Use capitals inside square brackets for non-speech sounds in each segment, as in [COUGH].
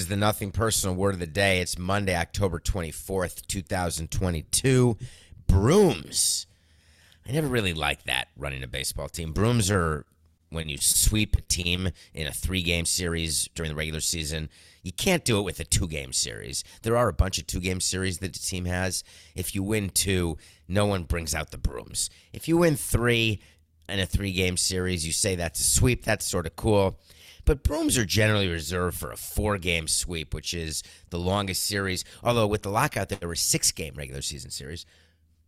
Is the nothing personal word of the day. It's Monday, October 24th, 2022. Brooms. I never really liked that running a baseball team. Brooms are when you sweep a team in a three game series during the regular season. You can't do it with a two game series. There are a bunch of two game series that the team has. If you win two, no one brings out the brooms. If you win three in a three game series, you say that's a sweep. That's sort of cool. But brooms are generally reserved for a four game sweep, which is the longest series. Although with the lockout, there were six game regular season series.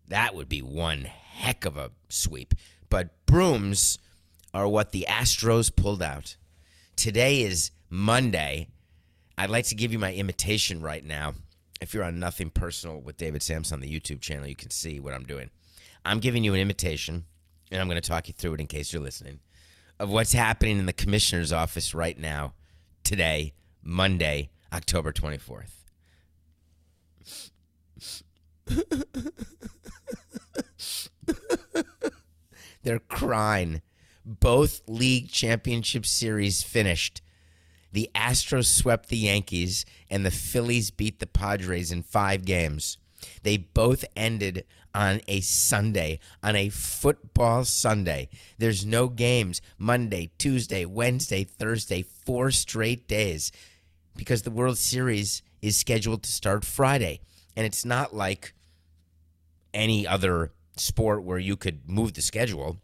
That would be one heck of a sweep. But brooms are what the Astros pulled out. Today is Monday. I'd like to give you my imitation right now. If you're on Nothing Personal with David Samson on the YouTube channel, you can see what I'm doing. I'm giving you an imitation, and I'm going to talk you through it in case you're listening, of what's happening in the commissioner's office right now, today, Monday, October 24th. They're crying. Both league championship series finished. The Astros swept the Yankees, and the Phillies beat the Padres in five games. They both ended on a Sunday, on a football Sunday. There's no games Monday, Tuesday, Wednesday, Thursday, four straight days because the World Series is scheduled to start Friday. And it's not like any other sport where you could move the schedule.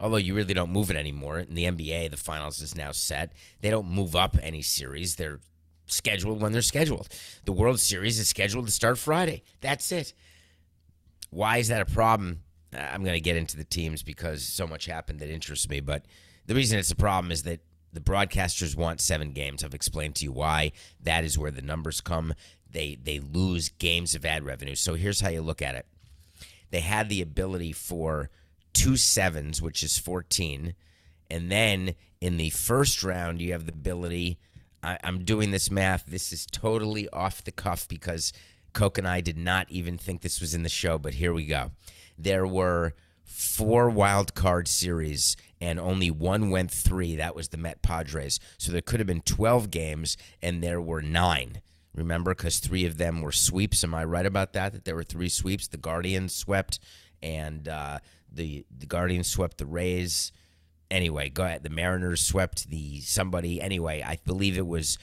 Although you really don't move it anymore. In the NBA, the finals is now set. They don't move up any series. They're scheduled when they're scheduled. The World Series is scheduled to start Friday. That's it. Why is that a problem? Uh, I'm going to get into the teams because so much happened that interests me. But the reason it's a problem is that the broadcasters want seven games. I've explained to you why. That is where the numbers come. They they lose games of ad revenue. So here's how you look at it. They had the ability for two sevens, which is 14. And then in the first round, you have the ability. I, I'm doing this math. This is totally off the cuff because Coke and I did not even think this was in the show, but here we go. There were four wild card series and only one went three. That was the Met Padres. So there could have been 12 games and there were nine. Remember, because three of them were sweeps. Am I right about that? That there were three sweeps. The Guardians swept, and uh, the the Guardians swept the Rays. Anyway, go ahead. The Mariners swept the somebody. Anyway, I believe it was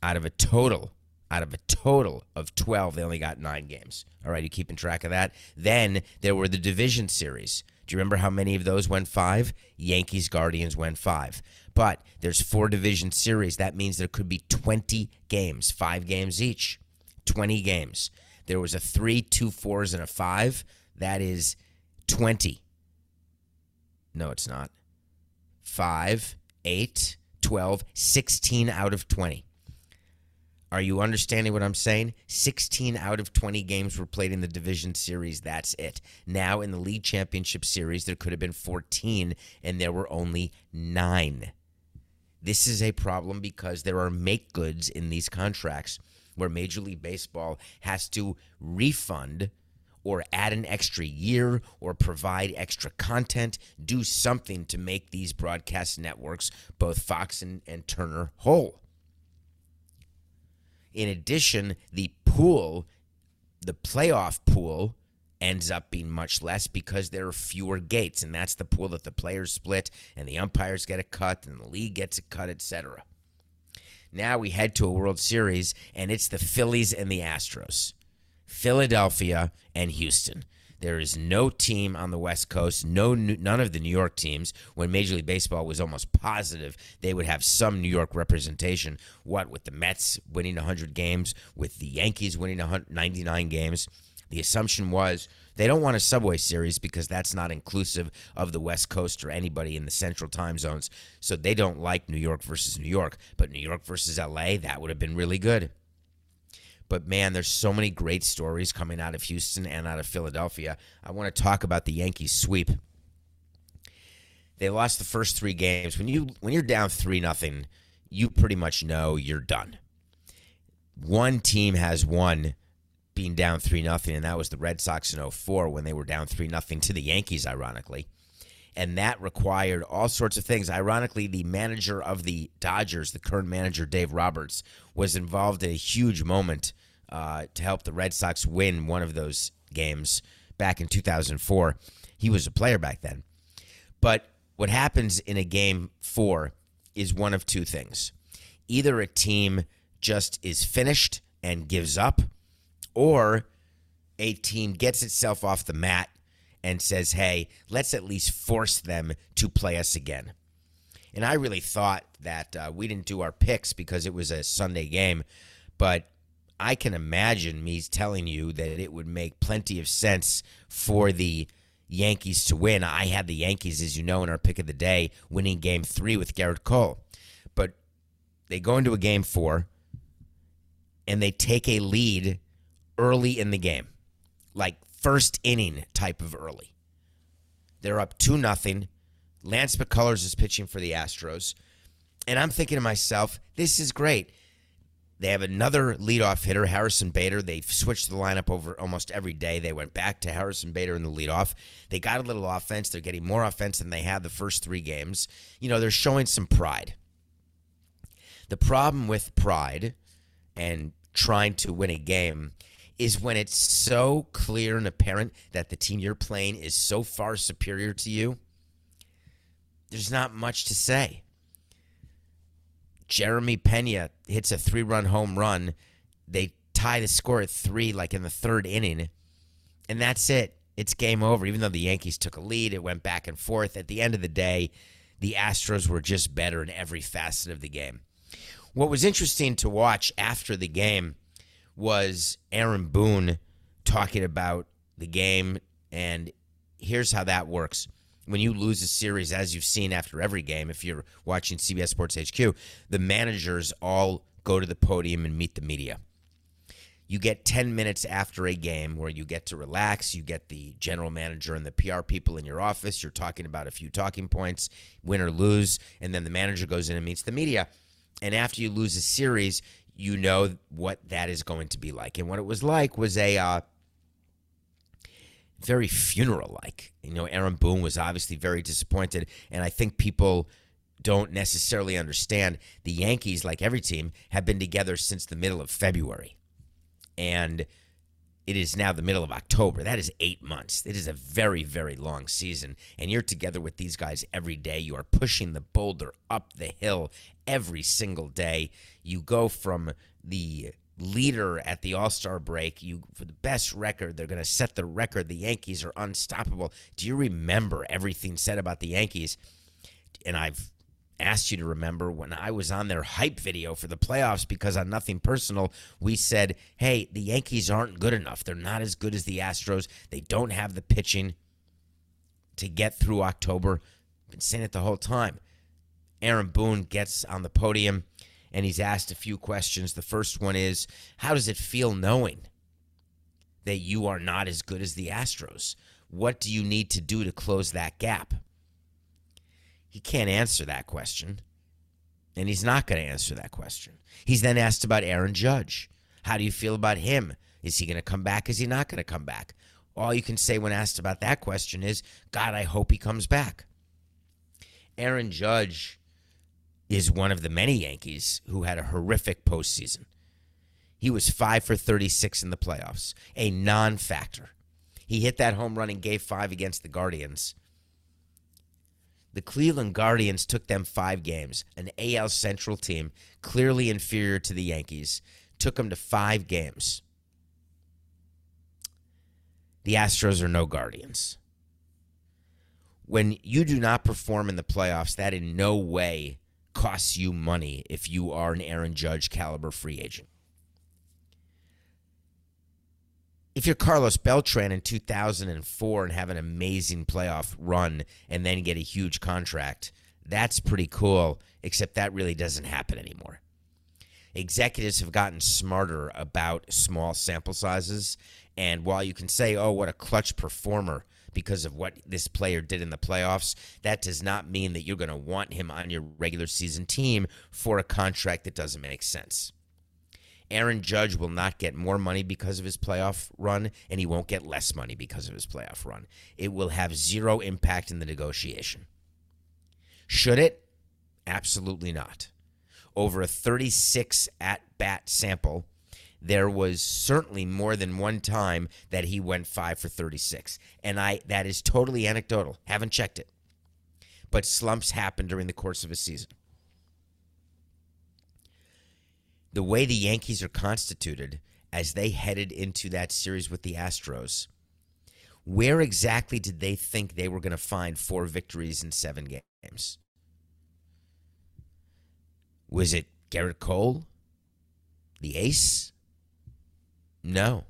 out of a total out of a total of 12 they only got nine games. All right you keeping track of that? Then there were the division series. Do you remember how many of those went five? Yankees guardians went five. But there's four division series. That means there could be 20 games five games each. 20 games. There was a three two fours and a five. That is 20 no it's not. 5 8 12 16 out of 20 are you understanding what I'm saying? 16 out of 20 games were played in the division series. That's it. Now, in the league championship series, there could have been 14, and there were only nine. This is a problem because there are make goods in these contracts where Major League Baseball has to refund or add an extra year or provide extra content. Do something to make these broadcast networks, both Fox and, and Turner, whole. In addition, the pool, the playoff pool, ends up being much less because there are fewer gates, and that's the pool that the players split, and the umpires get a cut, and the league gets a cut, etc. Now we head to a World Series, and it's the Phillies and the Astros, Philadelphia and Houston. There is no team on the West Coast, no none of the New York teams. When Major League Baseball was almost positive they would have some New York representation. What with the Mets winning 100 games, with the Yankees winning 99 games, the assumption was they don't want a subway series because that's not inclusive of the West Coast or anybody in the central time zones. So they don't like New York versus New York. But New York versus LA, that would have been really good. But man, there's so many great stories coming out of Houston and out of Philadelphia. I want to talk about the Yankees sweep. They lost the first three games. When you when you're down three nothing, you pretty much know you're done. One team has won being down 3 nothing and that was the Red Sox in 04 when they were down 3 nothing to the Yankees ironically. And that required all sorts of things. Ironically, the manager of the Dodgers, the current manager Dave Roberts, was involved in a huge moment uh, to help the Red Sox win one of those games back in 2004. He was a player back then. But what happens in a game 4 is one of two things. Either a team just is finished and gives up or a team gets itself off the mat and says, hey, let's at least force them to play us again. And I really thought that uh, we didn't do our picks because it was a Sunday game, but I can imagine me telling you that it would make plenty of sense for the Yankees to win. I had the Yankees, as you know, in our pick of the day, winning game three with Gerrit Cole. But they go into a game four and they take a lead early in the game, like first inning type of early. They're up 2 nothing. Lance McCullers is pitching for the Astros. And I'm thinking to myself, this is great. They have another leadoff hitter, Harrison Bader. They've switched the lineup over almost every day. They went back to Harrison Bader in the leadoff. They got a little offense. They're getting more offense than they had the first three games. You know, they're showing some pride. The problem with pride and trying to win a game is when it's so clear and apparent that the team you're playing is so far superior to you. There's not much to say. Jeremy Pena hits a three run home run. They tie the score at three, like in the third inning, and that's it. It's game over. Even though the Yankees took a lead, it went back and forth. At the end of the day, the Astros were just better in every facet of the game. What was interesting to watch after the game was Aaron Boone talking about the game. And here's how that works. When you lose a series, as you've seen after every game, if you're watching CBS Sports HQ, the managers all go to the podium and meet the media. You get 10 minutes after a game where you get to relax. You get the general manager and the PR people in your office. You're talking about a few talking points, win or lose. And then the manager goes in and meets the media. And after you lose a series, you know what that is going to be like. And what it was like was a uh, very funeral like. You know, Aaron Boone was obviously very disappointed. And I think people don't necessarily understand the Yankees, like every team, have been together since the middle of February. And it is now the middle of October. That is eight months. It is a very, very long season. And you're together with these guys every day. You are pushing the boulder up the hill every single day. You go from the leader at the All Star break. You for the best record, they're going to set the record. The Yankees are unstoppable. Do you remember everything said about the Yankees? And I've asked you to remember when I was on their hype video for the playoffs because on nothing personal, we said, "Hey, the Yankees aren't good enough. They're not as good as the Astros. They don't have the pitching to get through October." Been saying it the whole time. Aaron Boone gets on the podium and he's asked a few questions. The first one is How does it feel knowing that you are not as good as the Astros? What do you need to do to close that gap? He can't answer that question, and he's not going to answer that question. He's then asked about Aaron Judge. How do you feel about him? Is he going to come back? Is he not going to come back? all you can say when asked about that question is, God, I hope he comes back. Aaron Judge is one of the many Yankees who had a horrific postseason. He was 5 for 36 in the playoffs, a non factor. He hit that home run in game five against the Guardians. The Cleveland Guardians took them five games, an AL Central team clearly inferior to the Yankees, took them to five games. The Astros are no Guardians. When you do not perform in the playoffs, that in no way costs you money if you are an Aaron Judge caliber free agent. if you're Carlos Beltran in 2004 and have an amazing playoff run and then get a huge contract, that's pretty cool, except that really doesn't happen anymore. Executives have gotten smarter about small sample sizes. And while you can say, oh, what a clutch performer because of what this player did in the playoffs, that does not mean that you're going to want him on your regular season team for a contract that doesn't make sense. Aaron Judge will not get more money because of his playoff run, and he won't get less money because of his playoff run. It will have zero impact in the negotiation. Should it? Absolutely not. Over a 36 at bat sample, there was certainly more than one time that he went 5 for 36. And I that is totally anecdotal. Haven't checked it. But slumps happen during the course of a season the way the Yankees are constituted as they headed into that series with the Astros, where exactly did they think they were going to find four victories in seven games? Was it Gerrit Cole? The ace? No.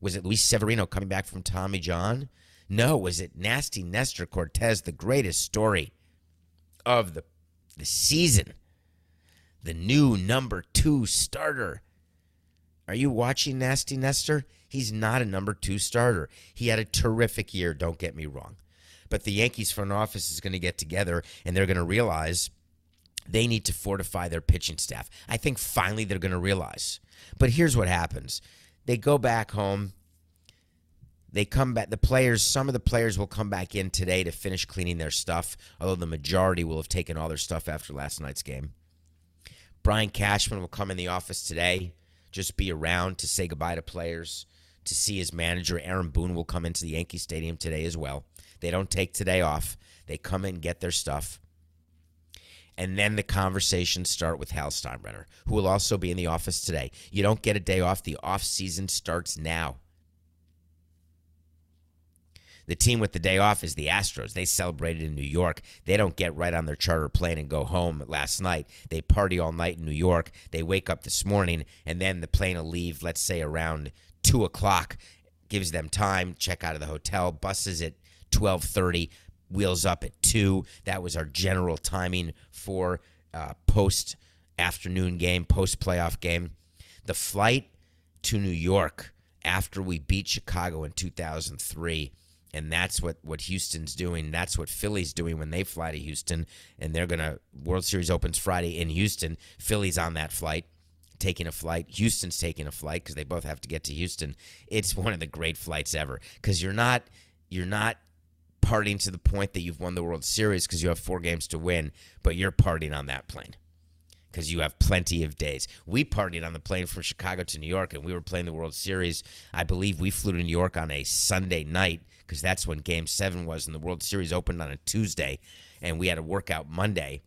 Was it Luis Severino coming back from Tommy John? No. Was it nasty Nestor Cortes, the greatest story of the, the season? the new number two starter. Are you watching Nasty Nestor? He's not a number two starter. He had a terrific year, don't get me wrong. But the Yankees front office is going to get together and they're going to realize they need to fortify their pitching staff. I think finally they're going to realize. But here's what happens they go back home. They come back. The players, some of the players will come back in today to finish cleaning their stuff, although the majority will have taken all their stuff after last night's game. Brian Cashman will come in the office today, just be around to say goodbye to players, to see his manager. Aaron Boone will come into the Yankee Stadium today as well. They don't take today off. They come in, and get their stuff. And then the conversations start with Hal Steinbrenner, who will also be in the office today. You don't get a day off. The off season starts now. The team with the day off is the Astros. They celebrated in New York. They don't get right on their charter plane and go home last night. They party all night in New York. They wake up this morning, and then the plane will leave, let's say around 2 o'clock. Gives them time, check out of the hotel. Buses at 1230, wheels up at 2. That was our general timing for uh, post afternoon game, post playoff game. The flight to New York after we beat Chicago in 2003 and that's what what Houston's doing. That's what Philly's doing when they fly to Houston, and they're gonna World Series opens Friday in Houston. Philly's on that flight, taking a flight. Houston's taking a flight because they both have to get to Houston. It's one of the great flights ever because you're not you're not partying to the point that you've won the World Series because you have four games to win, but you're partying on that plane because you have plenty of days. We partied on the plane from Chicago to New York, and we were playing the World Series. I believe we flew to New York on a Sunday night because that's when Game Seven was, and the World Series opened on a Tuesday, and we had a workout Monday.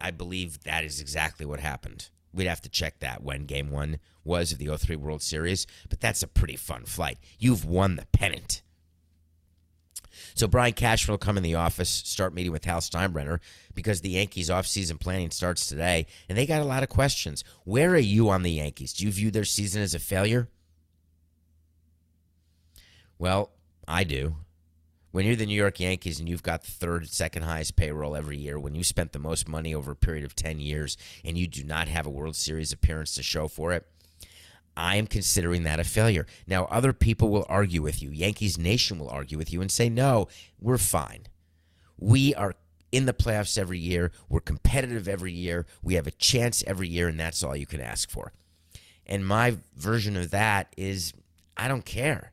I believe that is exactly what happened. We'd have to check that when Game One was of the 03 World Series, but that's a pretty fun flight. You've won the pennant. So Brian Cashman will come in the office, start meeting with Hal Steinbrenner because the Yankees offseason planning starts today, and they got a lot of questions. Where are you on the Yankees? Do you view their season as a failure? Well, I do. When you're the New York Yankees and you've got the third, second highest payroll every year, when you spent the most money over a period of 10 years and you do not have a World Series appearance to show for it, I am considering that a failure. Now, other people will argue with you. Yankees Nation will argue with you and say, no, we're fine. We are in the playoffs every year. We're competitive every year. We have a chance every year, and that's all you can ask for. And my version of that is I don't care.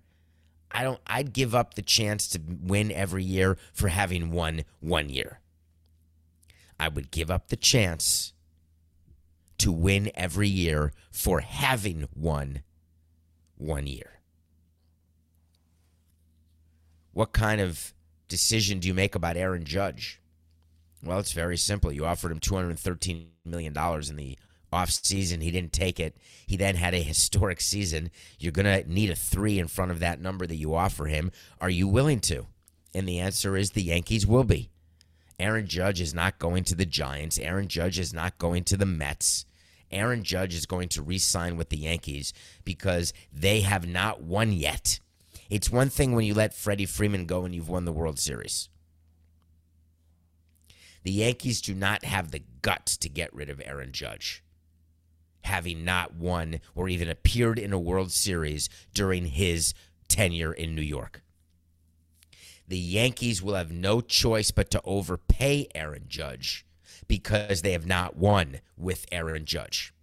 I don't I'd give up the chance to win every year for having won one year. I would give up the chance to win every year for having won one year. What kind of decision do you make about Aaron Judge? Well, it's very simple. You offered him $213 million in the offseason. He didn't take it. He then had a historic season. You're going to need a three in front of that number that you offer him. Are you willing to? And the answer is the Yankees will be. Aaron Judge is not going to the Giants. Aaron Judge is not going to the Mets. Aaron Judge is going to re sign with the Yankees because they have not won yet. It's one thing when you let Freddie Freeman go and you've won the World Series. The Yankees do not have the guts to get rid of Aaron Judge, having not won or even appeared in a World Series during his tenure in New York. The Yankees will have no choice but to overpay Aaron Judge because they have not won with Aaron Judge.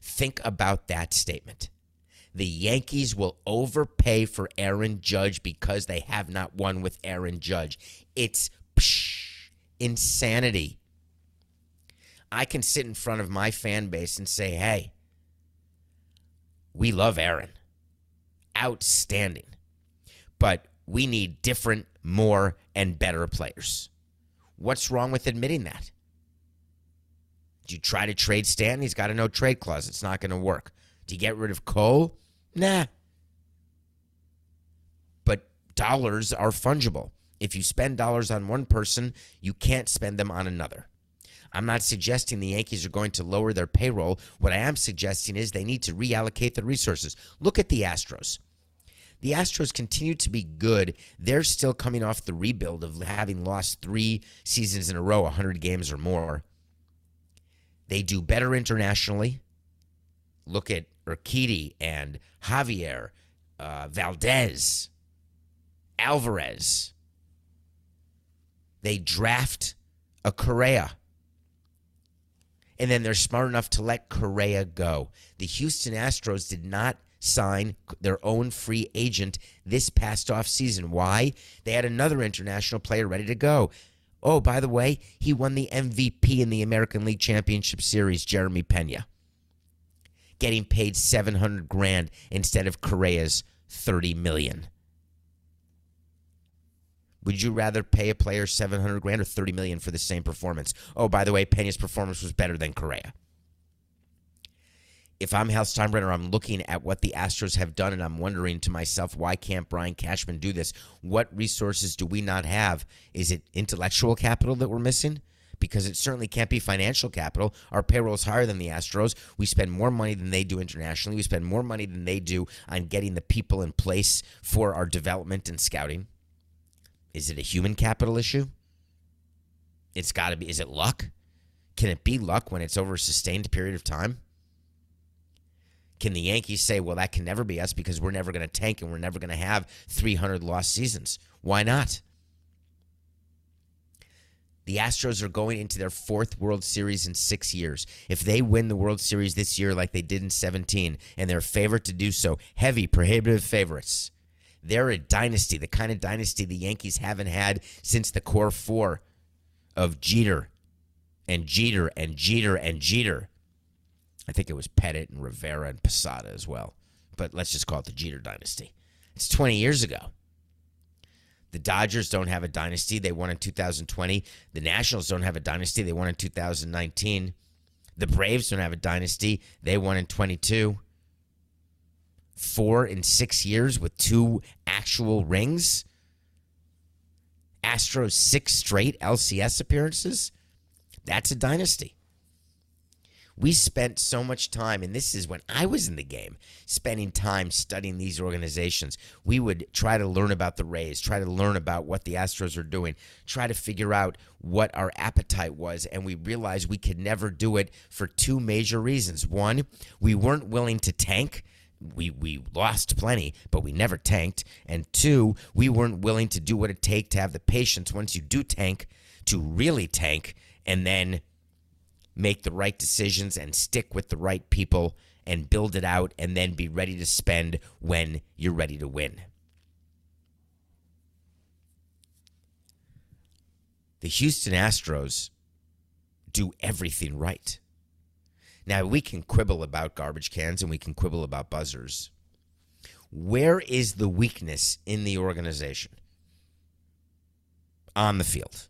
Think about that statement. The Yankees will overpay for Aaron Judge because they have not won with Aaron Judge. It's psh, insanity. I can sit in front of my fan base and say, hey, we love Aaron. Outstanding. But we need different, more, and better players. What's wrong with admitting that? Do you try to trade Stanton? He's got a no trade clause. It's not going to work. Do you get rid of Cole? Nah. But dollars are fungible. If you spend dollars on one person, you can't spend them on another. I'm not suggesting the Yankees are going to lower their payroll. What I am suggesting is they need to reallocate the resources. Look at the Astros. The Astros continue to be good. They're still coming off the rebuild of having lost three seasons in a row, 100 games or more. They do better internationally. Look at Urquidy and Javier, uh, Valdez, Alvarez. They draft a Correa. And then they're smart enough to let Correa go. The Houston Astros did not sign their own free agent this past off season. Why? They had another international player ready to go. Oh, by the way, he won the MVP in the American League Championship Series, Jeremy Pena. Getting paid 700 grand instead of Correa's 30 million. Would you rather pay a player 700 grand or 30 million for the same performance? Oh, by the way, Pena's performance was better than Correa. If I'm Hal Steinbrenner, I'm looking at what the Astros have done and I'm wondering to myself, why can't Brian Cashman do this? What resources do we not have? Is it intellectual capital that we're missing? Because it certainly can't be financial capital. Our payroll is higher than the Astros. We spend more money than they do internationally. We spend more money than they do on getting the people in place for our development and scouting. Is it a human capital issue? It's got to be. Is it luck? Can it be luck when it's over a sustained period of time? Can the Yankees say, well, that can never be us because we're never going to tank and we're never going to have 300 lost seasons? Why not? The Astros are going into their fourth World Series in six years. If they win the World Series this year like they did in 17, and they're favored to do so, heavy, prohibitive favorites, they're a dynasty, the kind of dynasty the Yankees haven't had since the core four of Jeter and Jeter and Jeter and Jeter. I think it was Pettitte and Rivera and Posada as well. But let's just call it the Jeter dynasty. It's 20 years ago. The Dodgers don't have a dynasty. They won in 2020. The Nationals don't have a dynasty. They won in 2019. The Braves don't have a dynasty. They won in 22 four in six years with two actual rings. Astros six straight LCS appearances. That's a dynasty. We spent so much time, and this is when I was in the game, spending time studying these organizations. We would try to learn about the Rays, try to learn about what the Astros are doing, try to figure out what our appetite was, and we realized we could never do it for two major reasons. One, we weren't willing to tank we we lost plenty, but we never tanked. And two, we weren't willing to do what it take to have the patience once you do tank to really tank and then make the right decisions and stick with the right people and build it out and then be ready to spend when you're ready to win. The Houston Astros do everything right. Now, we can quibble about garbage cans and we can quibble about buzzers. Where is the weakness in the organization? On the field.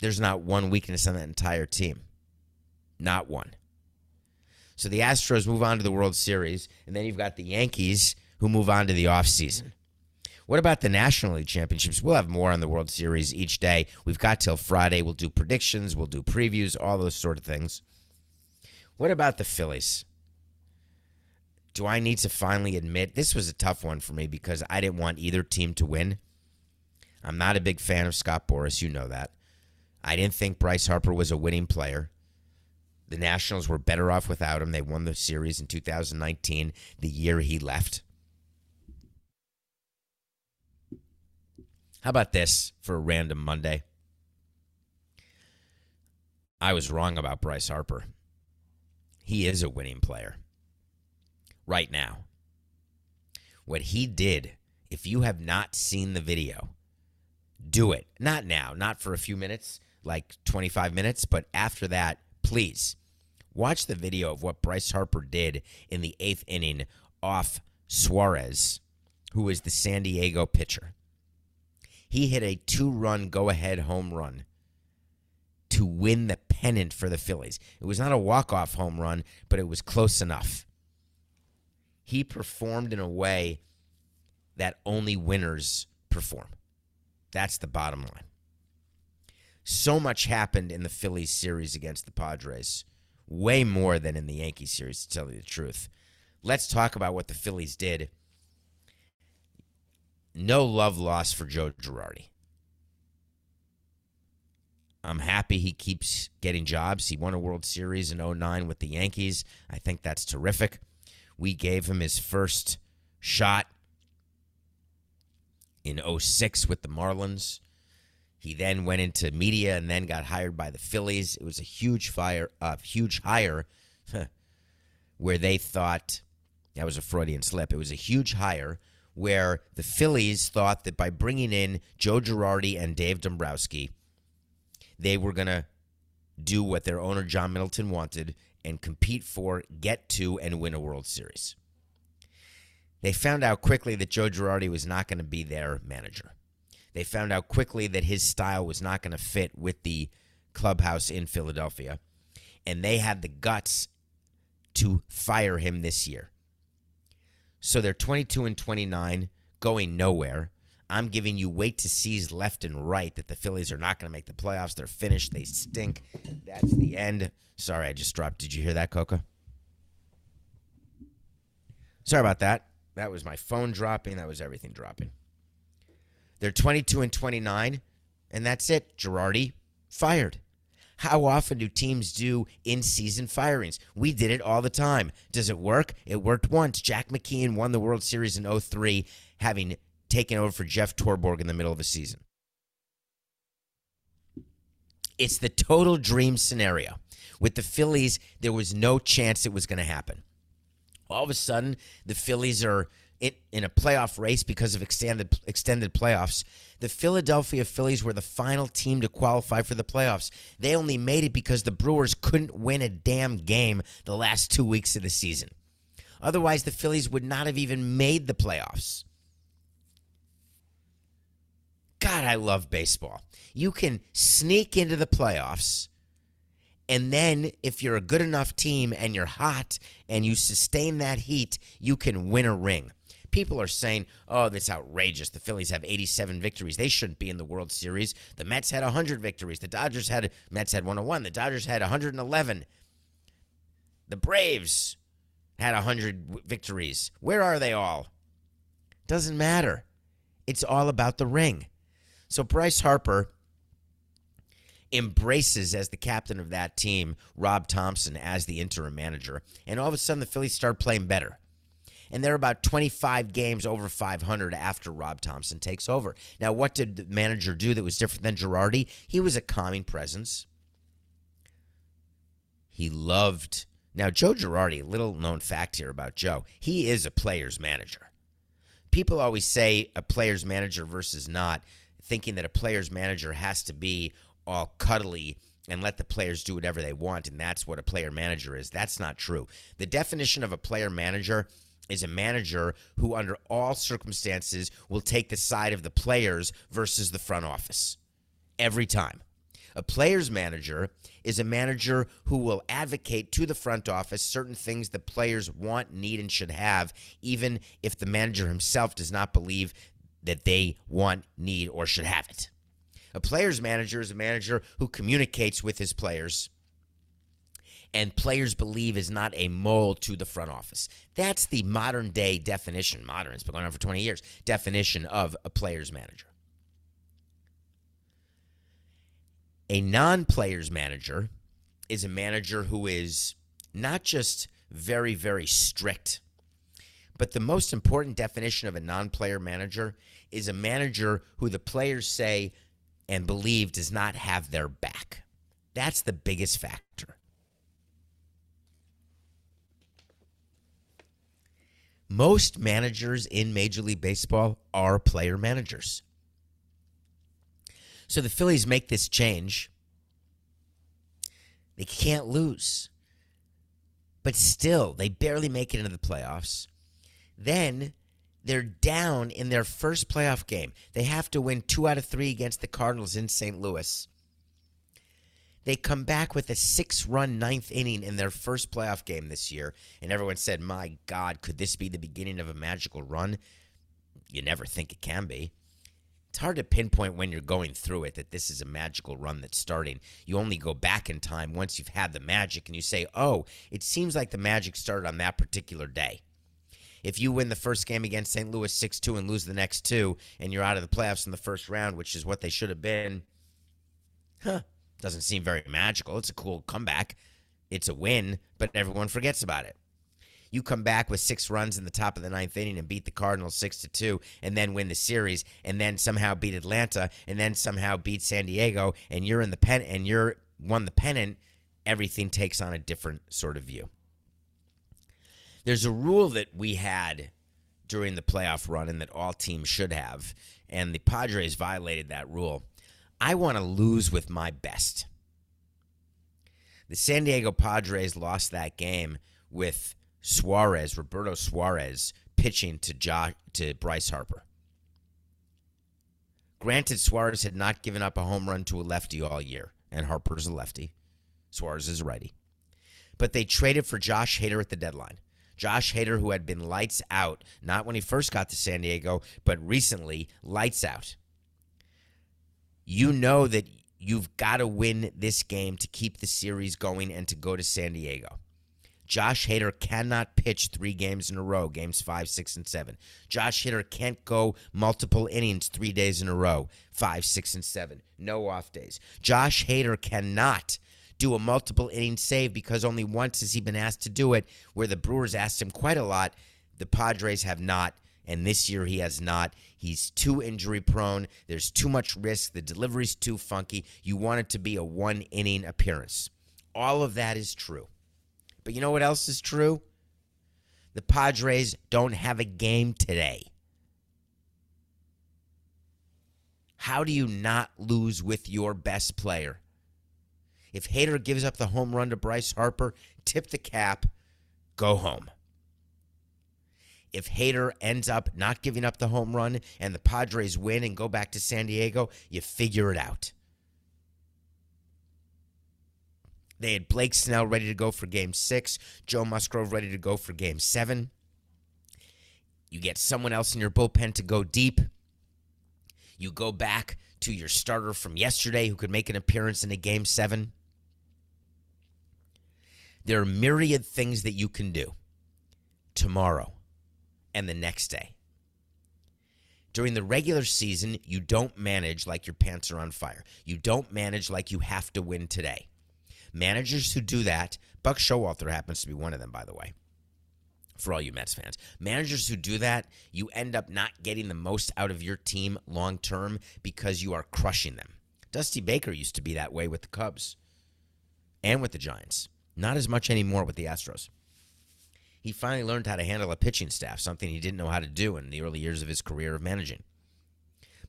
There's not one weakness on that entire team. Not one. So the Astros move on to the World Series, and then you've got the Yankees who move on to the offseason. What about the National League Championships? We'll have more on the World Series each day. We've got till Friday. We'll do predictions, we'll do previews, all those sort of things. What about the Phillies? Do I need to finally admit this was a tough one for me because I didn't want either team to win? I'm not a big fan of Scott Boras, you know that. I didn't think Bryce Harper was a winning player. The Nationals were better off without him. They won the series in 2019, the year he left. How about this for a random Monday? I was wrong about Bryce Harper. He is a winning player right now. What he did, if you have not seen the video, do it. Not now, not for a few minutes, like 25 minutes, but after that, please watch the video of what Bryce Harper did in the eighth inning off Suarez, who was the San Diego pitcher. He hit a two run go ahead home run to win the pennant for the Phillies. It was not a walk off home run, but it was close enough. He performed in a way that only winners perform. That's the bottom line. So much happened in the Phillies series against the Padres, way more than in the Yankee series, to tell you the truth. Let's talk about what the Phillies did. No love lost for Joe Girardi. I'm happy he keeps getting jobs. He won a World Series in 09 with the Yankees. I think that's terrific. We gave him his first shot in 06 with the Marlins. He then went into media and then got hired by the Phillies. It was a huge fire, uh, huge hire, where they thought that was a Freudian slip. It was a huge hire where the Phillies thought that by bringing in Joe Girardi and Dave Dombrowski, they were going to do what their owner John Middleton wanted and compete for, get to, and win a World Series. They found out quickly that Joe Girardi was not going to be their manager. They found out quickly that his style was not going to fit with the clubhouse in Philadelphia. And they had the guts to fire him this year. So they're 22 and 29, going nowhere. I'm giving you wait to seize left and right that the Phillies are not going to make the playoffs. They're finished. They stink. That's the end. Sorry, I just dropped. Did you hear that, Coca? Sorry about that. That was my phone dropping. That was everything dropping. They're 22 and 29, and that's it. Girardi fired. How often do teams do in season firings? We did it all the time. Does it work? It worked once. Jack McKeon won the World Series in 03, having taken over for Jeff Torborg in the middle of the season. It's the total dream scenario. With the Phillies, there was no chance it was going to happen. All of a sudden, the Phillies are in, in a playoff race because of extended extended playoffs. The Philadelphia Phillies were the final team to qualify for the playoffs. They only made it because the Brewers couldn't win a damn game the last two weeks of the season. Otherwise, the Phillies would not have even made the playoffs. God, I love baseball. You can sneak into the playoffs, and then if you're a good enough team and you're hot and you sustain that heat, you can win a ring. People are saying, oh, that's outrageous. The Phillies have 87 victories. They shouldn't be in the World Series. The Mets had 100 victories. The Dodgers had, Mets had 101. The Dodgers had 111. The Braves had 100 victories. Where are they all? Doesn't matter. It's all about the ring. So Bryce Harper embraces as the captain of that team Rob Thomson as the interim manager. And all of a sudden, the Phillies start playing better. And they're about 25 games over 500 after Rob Thomson takes over. Now, what did the manager do that was different than Girardi? He was a calming presence. He loved. Now, Joe Girardi, little known fact here about Joe, he is a player's manager. People always say a player's manager versus not thinking that a player's manager has to be all cuddly and let the players do whatever they want and that's what a player manager is. That's not true. The definition of a player manager is a manager who under all circumstances will take the side of the players versus the front office. Every time. A player's manager is a manager who will advocate to the front office certain things the players want, need, and should have, even if the manager himself does not believe that they want, need, or should have it. A player's manager is a manager who communicates with his players and players believe is not a mold to the front office. That's the modern day definition, modern, it's been going on for 20 years, definition of a player's manager. A non player's manager is a manager who is not just very, very strict, but the most important definition of a non player manager is a manager who the players say and believe does not have their back. That's the biggest factor. Most managers in Major League Baseball are player managers. So the Phillies make this change. They can't lose. But still, they barely make it into the playoffs. Then they're down in their first playoff game. They have to win two out of three against the Cardinals in St. Louis. They come back with a six run ninth inning in their first playoff game this year. And everyone said, My God, could this be the beginning of a magical run? You never think it can be. It's hard to pinpoint when you're going through it that this is a magical run that's starting. You only go back in time once you've had the magic and you say, Oh, it seems like the magic started on that particular day. If you win the first game against St. Louis 6 2 and lose the next two, and you're out of the playoffs in the first round, which is what they should have been, huh, doesn't seem very magical. It's a cool comeback. It's a win, but everyone forgets about it. You come back with six runs in the top of the ninth inning and beat the Cardinals six to two, and then win the series, and then somehow beat Atlanta, and then somehow beat San Diego, and you're in the pen, and you're won the pennant. Everything takes on a different sort of view. There's a rule that we had during the playoff run, and that all teams should have, and the Padres violated that rule I want to lose with my best. The San Diego Padres lost that game with Suarez, Roberto Suarez, pitching to Josh, to Bryce Harper. Granted, Suarez had not given up a home run to a lefty all year, and Harper's a lefty. Suarez is a righty. But they traded for Josh Hader at the deadline. Josh Hader, who had been lights out, not when he first got to San Diego, but recently, lights out you know that you've got to win this game to keep the series going and to go to San Diego. Josh Hader cannot pitch three games in a row, games five, six, and seven. Josh Hader can't go multiple innings three days in a row, five, six, and seven. No off days. Josh Hader cannot do a multiple inning save because only once has he been asked to do it, where the Brewers asked him quite a lot. The Padres have not and this year he has not. He's too injury prone. There's too much risk. The delivery's too funky. You want it to be a one inning appearance. All of that is true. But you know what else is true? The Padres don't have a game today. How do you not lose with your best player? If Hader gives up the home run to Bryce Harper, tip the cap, go home if Hader ends up not giving up the home run and the Padres win and go back to San Diego, you figure it out. They had Blake Snell ready to go for game six, Joe Musgrove ready to go for game seven. You get someone else in your bullpen to go deep. You go back to your starter from yesterday who could make an appearance in a game seven. There are myriad things that you can do tomorrow and the next day. During the regular season, you don't manage like your pants are on fire. You don't manage like you have to win today. Managers who do that, Buck Showalter happens to be one of them, by the way, for all you Mets fans. Managers who do that, you end up not getting the most out of your team long term because you are crushing them. Dusty Baker used to be that way with the Cubs and with the Giants. Not as much anymore with the Astros he finally learned how to handle a pitching staff, something he didn't know how to do in the early years of his career of managing.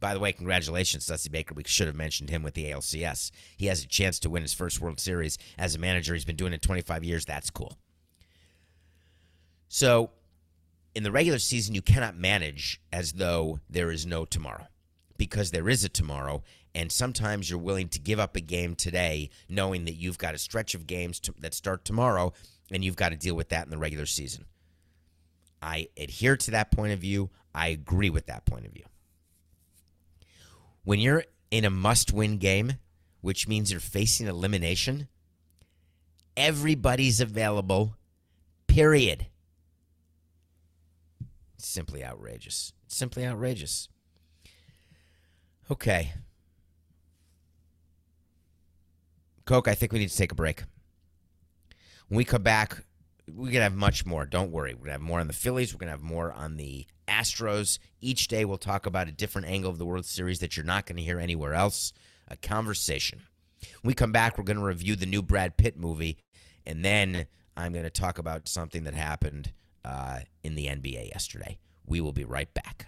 By the way, congratulations, Dusty Baker. We should have mentioned him with the ALCS. He has a chance to win his first World Series as a manager. He's been doing it 25 years. That's cool. So, in the regular season, you cannot manage as though there is no tomorrow because there is a tomorrow. And sometimes you're willing to give up a game today, knowing that you've got a stretch of games to, that start tomorrow, and you've got to deal with that in the regular season. I adhere to that point of view. I agree with that point of view. When you're in a must win game, which means you're facing elimination, everybody's available, period. Simply outrageous. It's simply outrageous. Okay. Coke, I think we need to take a break. When we come back, we're gonna have much more. Don't worry. We're gonna have more on the Phillies. We're gonna have more on the Astros. Each day we'll talk about a different angle of the World Series that you're not gonna hear anywhere else. A conversation. When we come back, we're gonna review the new Brad Pitt movie, and then I'm gonna talk about something that happened uh, in the NBA yesterday. We will be right back.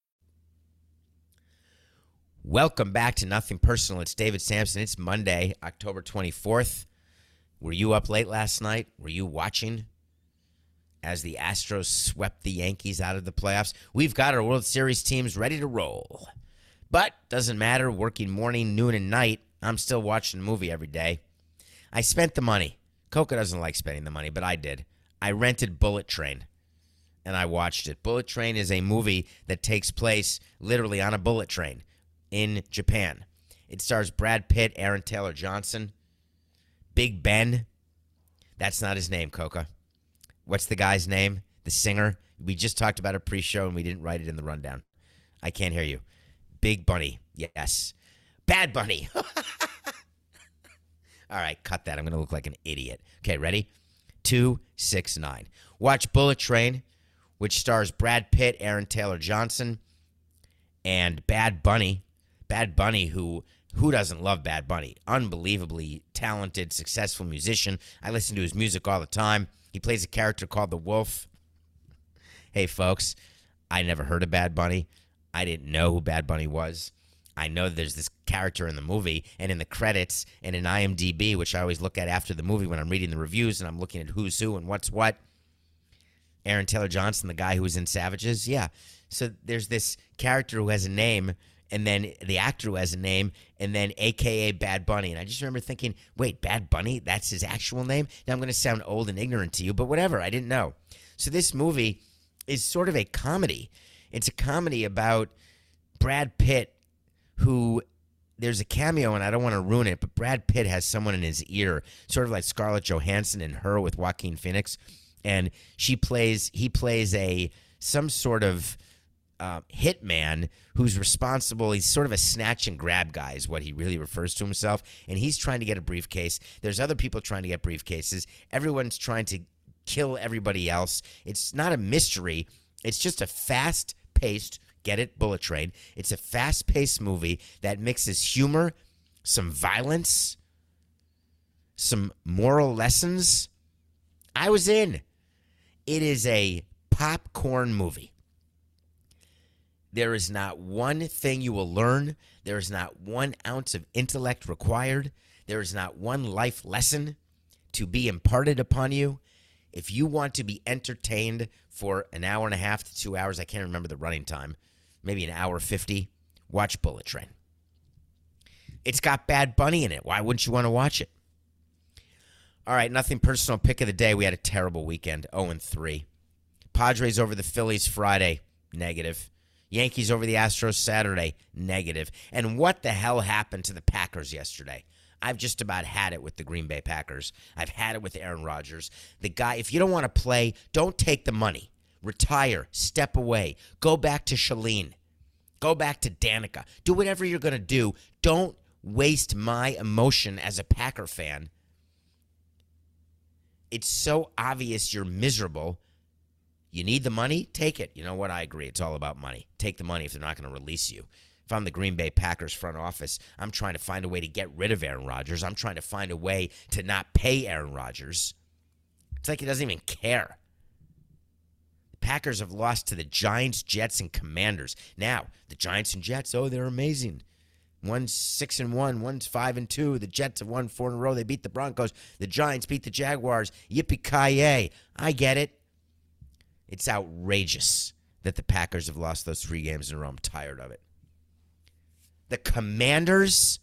Welcome back to Nothing Personal. It's David Samson. It's Monday, October 24th. Were you up late last night? Were you watching as the Astros swept the Yankees out of the playoffs? We've got our World Series teams ready to roll. But doesn't matter, working morning, noon, and night, I'm still watching the movie every day. I spent the money. Coca doesn't like spending the money, but I did. I rented Bullet Train and I watched it. Bullet Train is a movie that takes place literally on a bullet train in Japan. It stars Brad Pitt, Aaron Taylor Johnson, Big Ben. That's not his name, Coca. What's the guy's name? The singer? We just talked about a pre show and we didn't write it in the rundown. I can't hear you. Big Bunny. Yes. Bad Bunny. [LAUGHS] All right, cut that. I'm going to look like an idiot. Okay, ready? Two, six, nine. Watch Bullet Train, which stars Brad Pitt, Aaron Taylor Johnson, and Bad Bunny. Bad Bunny, who who doesn't love Bad Bunny? Unbelievably talented, successful musician. I listen to his music all the time. He plays a character called the Wolf. Hey, folks, I never heard of Bad Bunny. I didn't know who Bad Bunny was. I know there's this character in the movie and in the credits and in IMDb, which I always look at after the movie when I'm reading the reviews and I'm looking at who's who and what's what. Aaron Taylor Johnson, the guy who was in Savages, yeah. So there's this character who has a name and then the actor who has a name, and then AKA Bad Bunny. And I just remember thinking, wait, Bad Bunny? That's his actual name? Now I'm going to sound old and ignorant to you, but whatever. I didn't know. So this movie is sort of a comedy. It's a comedy about Brad Pitt, who there's a cameo, and I don't want to ruin it, but Brad Pitt has someone in his ear, sort of like Scarlett Johansson and Her with Joaquin Phoenix, and she plays, he plays a some sort of uh, hitman who's responsible. He's sort of a snatch and grab guy, is what he really refers to himself. And he's trying to get a briefcase. There's other people trying to get briefcases. Everyone's trying to kill everybody else. It's not a mystery, it's just a fast paced, get it, bullet train. It's a fast paced movie that mixes humor, some violence, some moral lessons. I was in. It is a popcorn movie. There is not one thing you will learn. There is not one ounce of intellect required. There is not one life lesson to be imparted upon you. If you want to be entertained for an hour and a half to two hours, I can't remember the running time. maybe an hour 50. Watch Bullet Train. It's got Bad Bunny in it. Why wouldn't you want to watch it? All right, nothing personal. Pick of the day. We had a terrible weekend 0 and 3. Padres over the Phillies Friday, negative. Yankees over the Astros Saturday, negative. And what the hell happened to the Packers yesterday? I've just about had it with the Green Bay Packers. I've had it with Aaron Rodgers. The guy, if you don't want to play, don't take the money. Retire, step away, go back to Shailene, go back to Danica. Do whatever you're going to do. Don't waste my emotion as a Packer fan. It's so obvious you're miserable. You need the money? Take it. You know what? I agree. It's all about money. Take the money if they're not going to release you. If I'm the Green Bay Packers front office, I'm trying to find a way to get rid of Aaron Rodgers. I'm trying to find a way to not pay Aaron Rodgers. It's like he doesn't even care. The Packers have lost to the Giants, Jets, and Commanders. Now, the Giants and Jets, oh, they're amazing. One's six and one, one's five and two. The Jets have won four in a row. They beat the Broncos. The Giants beat the Jaguars. Yippee ki yay! I get it. It's outrageous that the Packers have lost those three games in a row. I'm tired of it. The Commanders.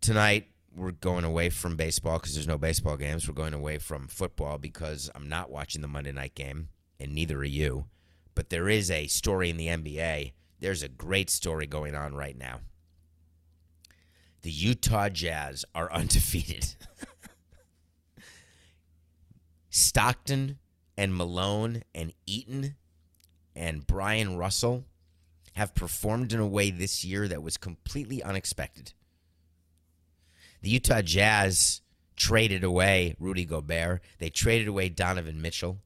Tonight, we're going away from baseball because there's no baseball games. We're going away from football because I'm not watching the Monday night game, and neither are you. But there is a story in the NBA. There's a great story going on right now. The Utah Jazz are [LAUGHS] undefeated. Stockton and Malone and Eaton and Bryon Russell have performed in a way this year that was completely unexpected. The Utah Jazz traded away Rudy Gobert. They traded away Donovan Mitchell.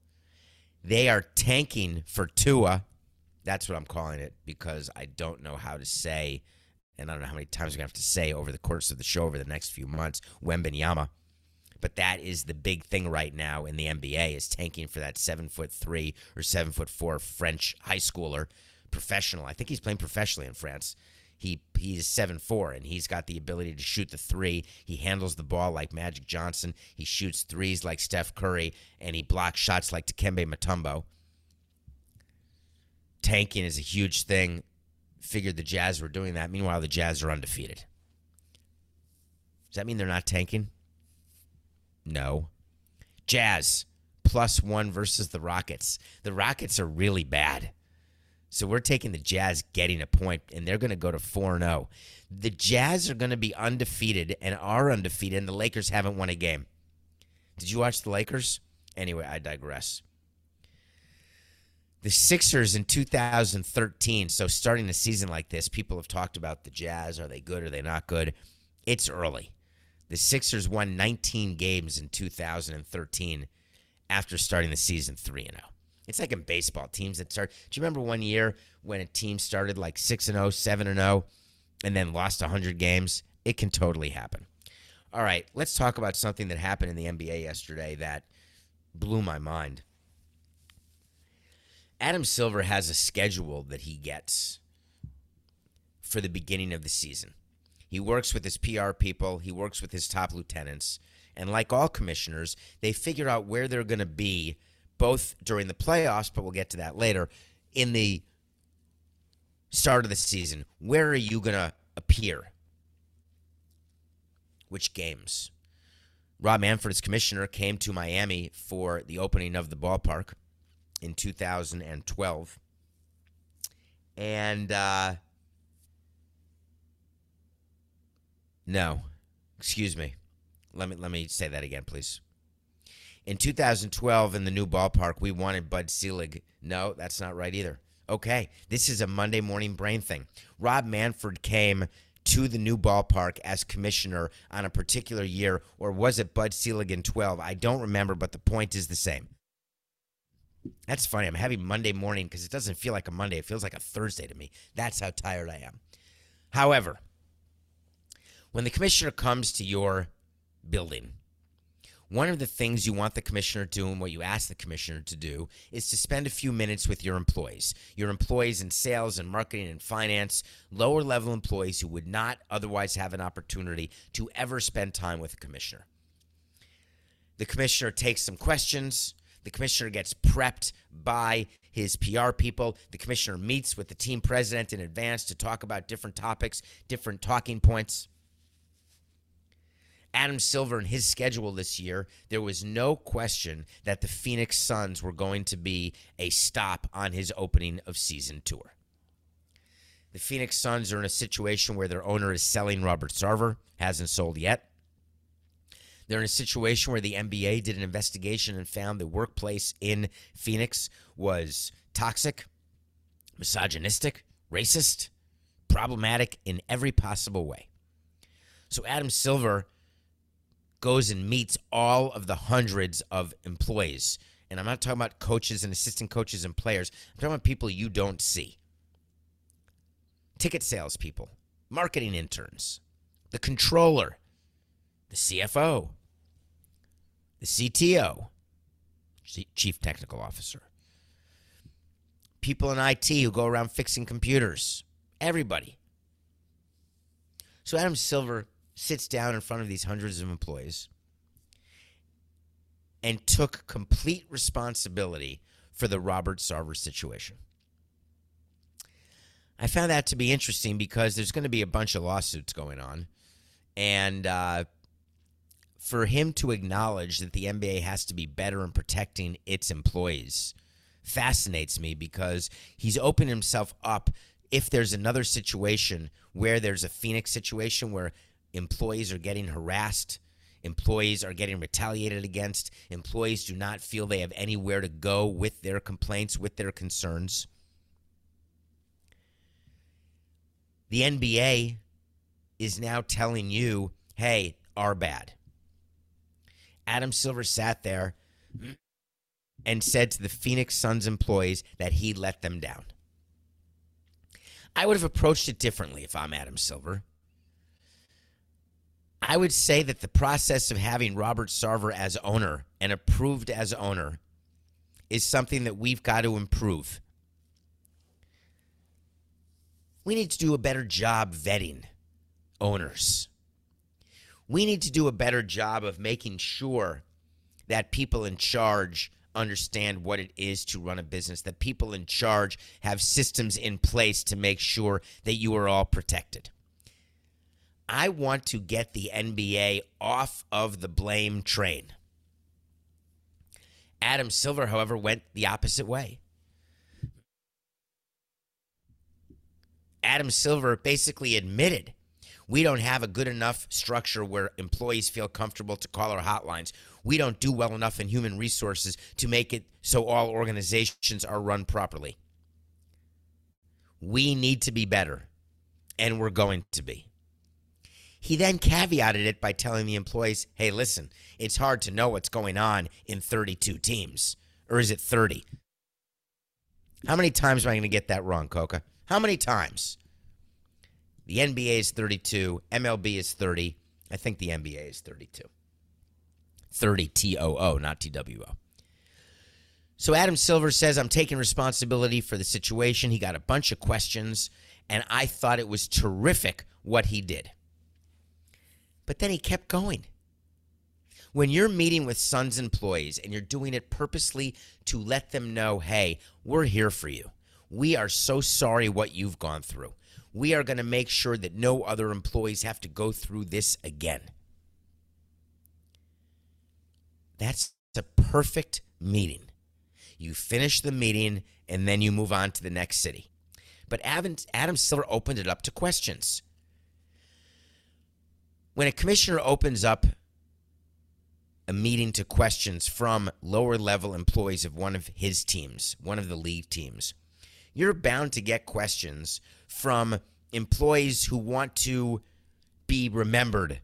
They are tanking for Tua. That's what I'm calling it because I don't know how to say, and I don't know how many times we're going to have to say over the course of the show over the next few months, Wembanyama. But that is the big thing right now in the NBA is tanking for that seven foot three or seven foot four French high schooler professional. I think he's playing professionally in France. He he's seven four and he's got the ability to shoot the three. He handles the ball like Magic Johnson. He shoots threes like Steph Curry, and he blocks shots like Dikembe Mutombo. Tanking is a huge thing. Figured the Jazz were doing that. Meanwhile, the Jazz are undefeated. Does that mean they're not tanking? No. Jazz plus one versus the Rockets. The Rockets are really bad. So we're taking the Jazz getting a point, and they're going to go to 4 0. The Jazz are going to be undefeated and are undefeated, and the Lakers haven't won a game. Did you watch the Lakers? Anyway, I digress. The Sixers in 2013, so starting a season like this, people have talked about the Jazz. Are they good? Are they not good? It's early. The Sixers won 19 games in 2013 after starting the season 3 0. It's like in baseball, teams that start. Do you remember one year when a team started like 6 0, 7 0, and then lost 100 games? It can totally happen. All right, let's talk about something that happened in the NBA yesterday that blew my mind. Adam Silver has a schedule that he gets for the beginning of the season. He works with his PR people, he works with his top lieutenants, and like all commissioners, they figure out where they're going to be both during the playoffs, but we'll get to that later, in the start of the season. Where are you going to appear? Which games? Rob Manfred, as commissioner, came to Miami for the opening of the ballpark in 2012. And, uh, no, excuse me. Let me let me say that again, please. In 2012, in the new ballpark, we wanted Bud Selig. No, that's not right either. Okay, this is a Monday morning brain thing. Rob Manfred came to the new ballpark as commissioner on a particular year, or was it Bud Selig in 12? I don't remember, but the point is the same. That's funny. I'm having Monday morning because it doesn't feel like a Monday. It feels like a Thursday to me. That's how tired I am. However, when the commissioner comes to your building, one of the things you want the commissioner to do and what you ask the commissioner to do is to spend a few minutes with your employees. Your employees in sales and marketing and finance, lower level employees who would not otherwise have an opportunity to ever spend time with a commissioner. The commissioner takes some questions. The commissioner gets prepped by his PR people. The commissioner meets with the team president in advance to talk about different topics, different talking points. Adam Silver and his schedule this year, there was no question that the Phoenix Suns were going to be a stop on his opening of season tour. The Phoenix Suns are in a situation where their owner is selling Robert Sarver, hasn't sold yet. They're in a situation where the NBA did an investigation and found the workplace in Phoenix was toxic, misogynistic, racist, problematic in every possible way. So Adam Silver goes and meets all of the hundreds of employees. And I'm not talking about coaches and assistant coaches and players. I'm talking about people you don't see. Ticket salespeople, marketing interns, the controller, the CFO, the CTO, Chief Technical Officer, people in IT who go around fixing computers, everybody. So Adam Silver sits down in front of these hundreds of employees and took complete responsibility for the Robert Sarver situation. I found that to be interesting because there's going to be a bunch of lawsuits going on. And uh, for him to acknowledge that the NBA has to be better in protecting its employees fascinates me because he's opened himself up. If there's another situation where there's a Phoenix situation where employees are getting harassed, employees are getting retaliated against, employees do not feel they have anywhere to go with their complaints, with their concerns. The NBA is now telling you, hey, our bad. Adam Silver sat there and said to the Phoenix Suns employees that he let them down. I would have approached it differently if I'm Adam Silver. I would say that the process of having Robert Sarver as owner and approved as owner is something that we've got to improve. We need to do a better job vetting owners. We need to do a better job of making sure that people in charge understand what it is to run a business, that people in charge have systems in place to make sure that you are all protected. I want to get the NBA off of the blame train. Adam Silver, however, went the opposite way. Adam Silver basically admitted we don't have a good enough structure where employees feel comfortable to call our hotlines. We don't do well enough in human resources to make it so all organizations are run properly. We need to be better, and we're going to be. He then caveated it by telling the employees, hey, listen, it's hard to know what's going on in 32 teams. Or is it 30? How many times am I going to get that wrong, Coca? How many times? The NBA is 32, MLB is 30. I think the NBA is 32. 30 T O O, not T W O. So Adam Silver says, I'm taking responsibility for the situation. He got a bunch of questions, and I thought it was terrific what he did. But then he kept going. When you're meeting with Suns employees and you're doing it purposely to let them know, hey, we're here for you. We are so sorry what you've gone through. We are going to make sure that no other employees have to go through this again. That's a perfect meeting. You finish the meeting and then you move on to the next city. But Adam, Silver opened it up to questions when a commissioner opens up a meeting to questions from lower level employees of one of his teams, one of the league teams, you're bound to get questions from employees who want to be remembered.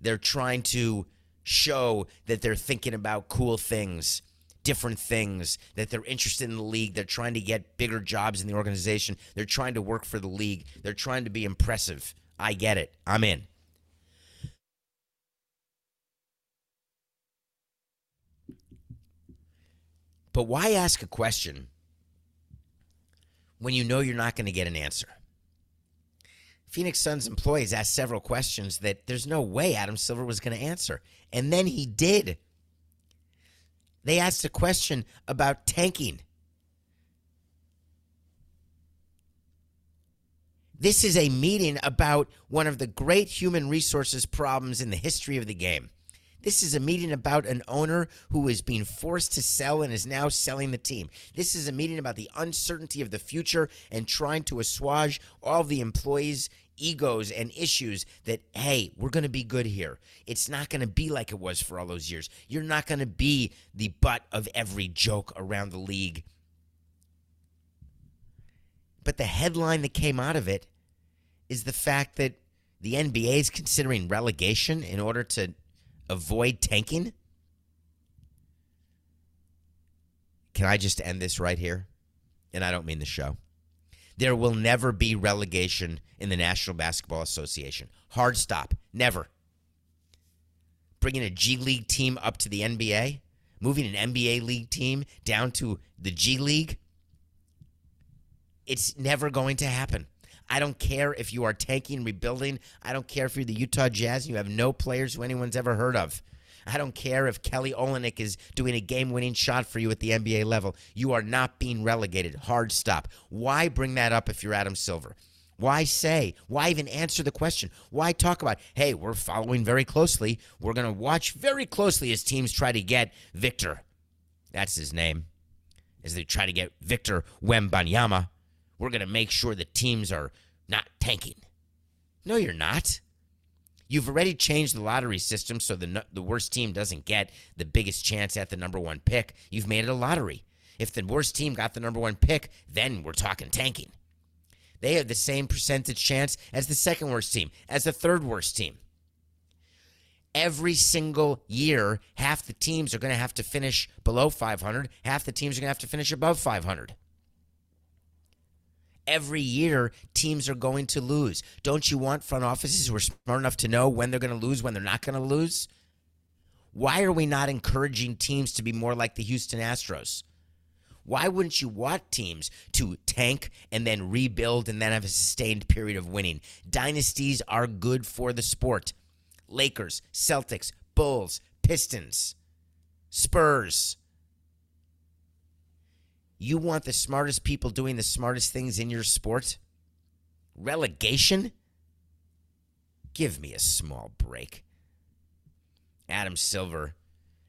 They're trying to show that they're thinking about cool things, different things, that they're interested in the league. They're trying to get bigger jobs in the organization. They're trying to work for the league. They're trying to be impressive. I get it. I'm in. But why ask a question when you know you're not going to get an answer? Phoenix Suns employees asked several questions that there's no way Adam Silver was going to answer. And then he did. They asked a question about tanking. This is a meeting about one of the great human resources problems in the history of the game. This is a meeting about an owner who is being forced to sell and is now selling the team. This is a meeting about the uncertainty of the future and trying to assuage all the employees' egos and issues that, hey, we're going to be good here. It's not going to be like it was for all those years. You're not going to be the butt of every joke around the league. But the headline that came out of it is the fact that the NBA is considering relegation in order to avoid tanking. Can I just end this right here? And I don't mean the show. There will never be relegation in the National Basketball Association. Hard stop. Never. Bringing a G League team up to the NBA, moving an NBA League team down to the G League. It's never going to happen. I don't care if you are tanking, rebuilding. I don't care if you're the Utah Jazz and you have no players who anyone's ever heard of. I don't care if Kelly Olynyk is doing a game-winning shot for you at the NBA level. You are not being relegated. Hard stop. Why bring that up if you're Adam Silver? Why say? Why even answer the question? Why talk about, hey, we're following very closely. We're going to watch very closely as teams try to get Victor. That's his name. As they try to get Victor Wembanyama. We're going to make sure the teams are not tanking. No, you're not. You've already changed the lottery system so the the worst team doesn't get the biggest chance at the number 1 pick. You've made it a lottery. If the worst team got the number 1 pick, then we're talking tanking. They have the same percentage chance as the second worst team, as the third worst team. Every single year, half the teams are going to have to finish below 500, half the teams are going to have to finish above 500 every year teams are going to lose. Don't you want front offices who are smart enough to know when they're going to lose, when they're not going to lose? Why are we not encouraging teams to be more like the Houston Astros? Why wouldn't you want teams to tank and then rebuild and then have a sustained period of winning? Dynasties are good for the sport. Lakers, Celtics, Bulls, Pistons, Spurs, you want the smartest people doing the smartest things in your sport? Relegation? Give me a small break. Adam Silver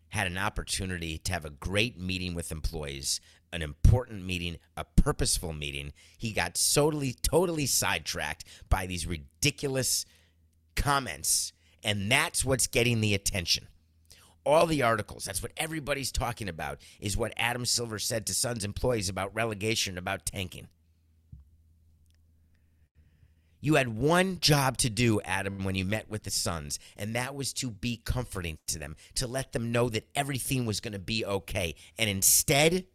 had an opportunity to have a great meeting with employees, an important meeting, a purposeful meeting. He got totally, totally sidetracked by these ridiculous comments, and that's what's getting the attention all the articles, that's what everybody's talking about, is what Adam Silver said to Suns employees about relegation, about tanking. You had one job to do, Adam, when you met with the Suns, and that was to be comforting to them, to let them know that everything was going to be okay. And instead,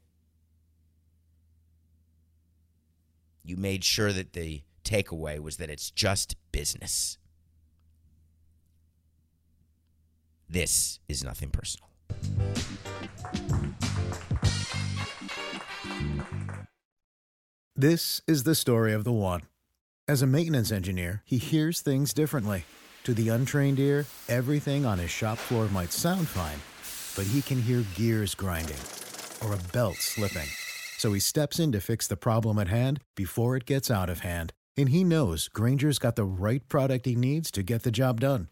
you made sure that the takeaway was that it's just business. This is nothing personal. This is the story of the one. As a maintenance engineer, he hears things differently. To the untrained ear, everything on his shop floor might sound fine, but he can hear gears grinding or a belt slipping. So he steps in to fix the problem at hand before it gets out of hand. And he knows Grainger's got the right product he needs to get the job done